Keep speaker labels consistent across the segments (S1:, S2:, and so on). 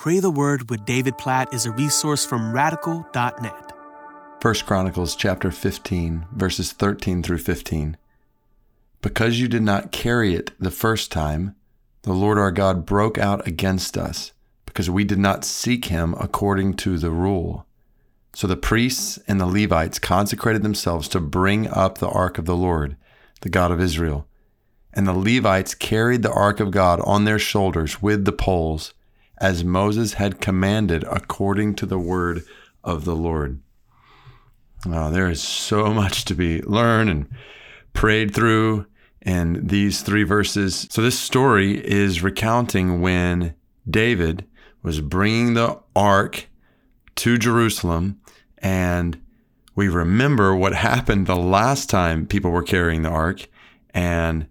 S1: Pray the Word with David Platt is a resource from radical.net.
S2: 1 Chronicles chapter 15, verses 13 through 15. Because you did not carry it the first time, the Lord our God broke out against us, because we did not seek him according to the rule. So the priests and the Levites consecrated themselves to bring up the ark of the Lord, the God of Israel. And the Levites carried the ark of God on their shoulders with the poles as Moses had commanded according to the word of the Lord. Oh, there is so much to be learned and prayed through in these three verses. So, this story is recounting when David was bringing the ark to Jerusalem, and we remember what happened the last time people were carrying the ark, and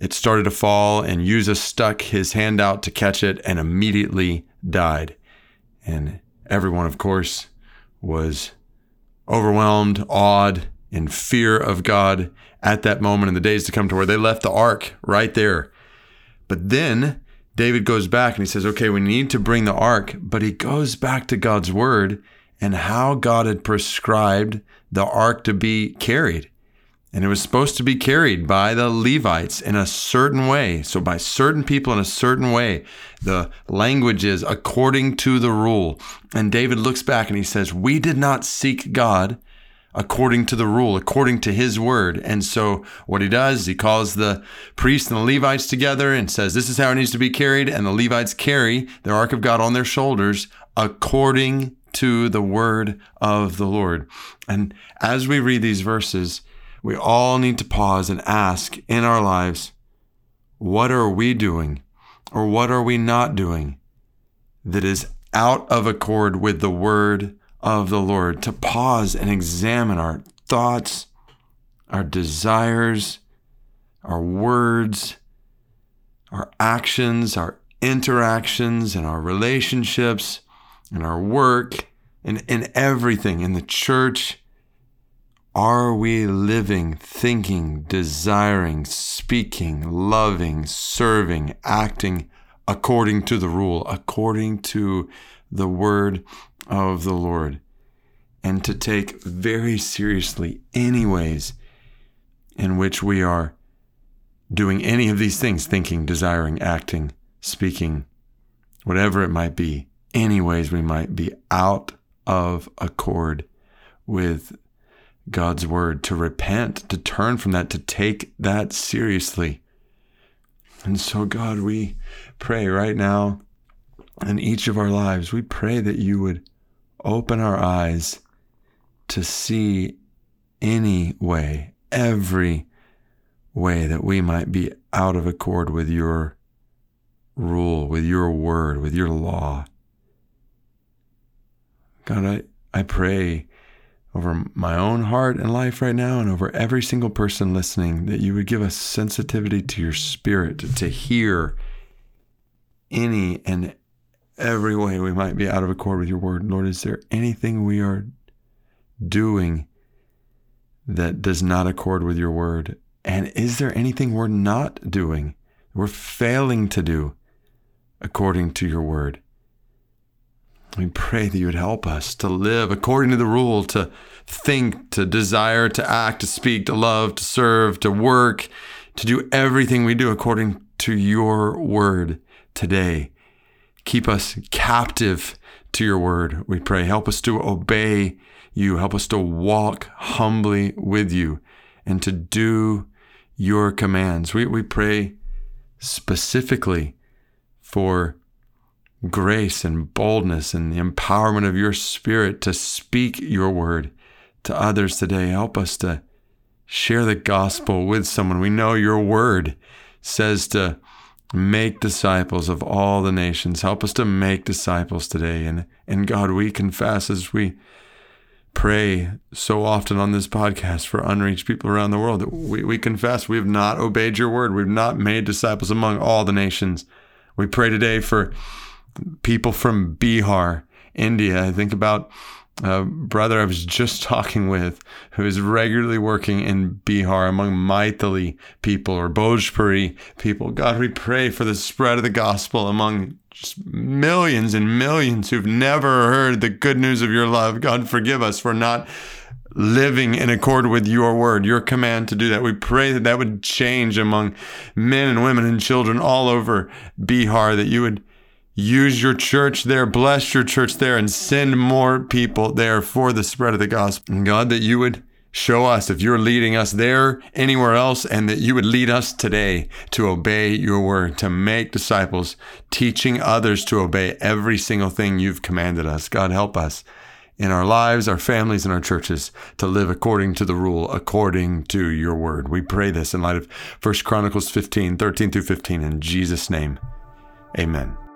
S2: it started to fall, and Uzzah stuck his hand out to catch it and immediately died. And everyone, of course, was overwhelmed, awed, in fear of God at that moment in the days to come to where they left the ark right there. But then David goes back and he says, okay, we need to bring the ark, but he goes back to God's word and how God had prescribed the ark to be carried. And it was supposed to be carried by the Levites in a certain way. So, by certain people in a certain way. The language is according to the rule. And David looks back and he says, We did not seek God according to the rule, according to his word. And so, what he does, he calls the priests and the Levites together and says, This is how it needs to be carried. And the Levites carry the ark of God on their shoulders according to the word of the Lord. And as we read these verses, we all need to pause and ask in our lives, what are we doing or what are we not doing that is out of accord with the word of the Lord? To pause and examine our thoughts, our desires, our words, our actions, our interactions, and our relationships, and our work, and in everything in the church are we living, thinking, desiring, speaking, loving, serving, acting according to the rule, according to the word of the Lord? And to take very seriously any ways in which we are doing any of these things thinking, desiring, acting, speaking, whatever it might be, any ways we might be out of accord with God's word, to repent, to turn from that, to take that seriously. And so, God, we pray right now in each of our lives, we pray that you would open our eyes to see any way, every way that we might be out of accord with your rule, with your word, with your law. God, I, I pray over my own heart and life right now and over every single person listening that you would give us sensitivity to your spirit to, hear any and every way we might be out of accord with your word. Lord, is there anything we are doing that does not accord with your word? And is there anything we're not doing, we're failing to do according to your word? We pray that you would help us to live according to the rule, to think, to desire, to act, to speak, to love, to serve, to work, to do everything we do according to your word today. Keep us captive to your word, we pray. Help us to obey you. Help us to walk humbly with you and to do your commands. We, we pray specifically for grace and boldness and the empowerment of your spirit to speak your word to others today. Help us to share the gospel with someone. We know your word says to make disciples of all the nations. Help us to make disciples today. And, and God, we confess as we pray so often on this podcast for unreached people around the world that we, we confess we have not obeyed your word. We've not made disciples among all the nations. We pray today for people from Bihar, India. I think about a brother I was just talking with who is regularly working in Bihar among Maithili people or Bhojpuri people. God, we pray for the spread of the gospel among just millions and millions who've never heard the good news of your love. God, forgive us for not living in accord with your word, your command to do that. We pray that that would change among men and women and children all over Bihar, that you would use your church there, bless your church there, and send more people there for the spread of the gospel. And God, that you would show us if you're leading us there, anywhere else, and that you would lead us today to obey your word, to make disciples, teaching others to obey every single thing you've commanded us. God, help us in our lives, our families, and our churches to live according to the rule, according to your word. We pray this in light of 1 Chronicles 15, 13 through 15, in Jesus' name. Amen.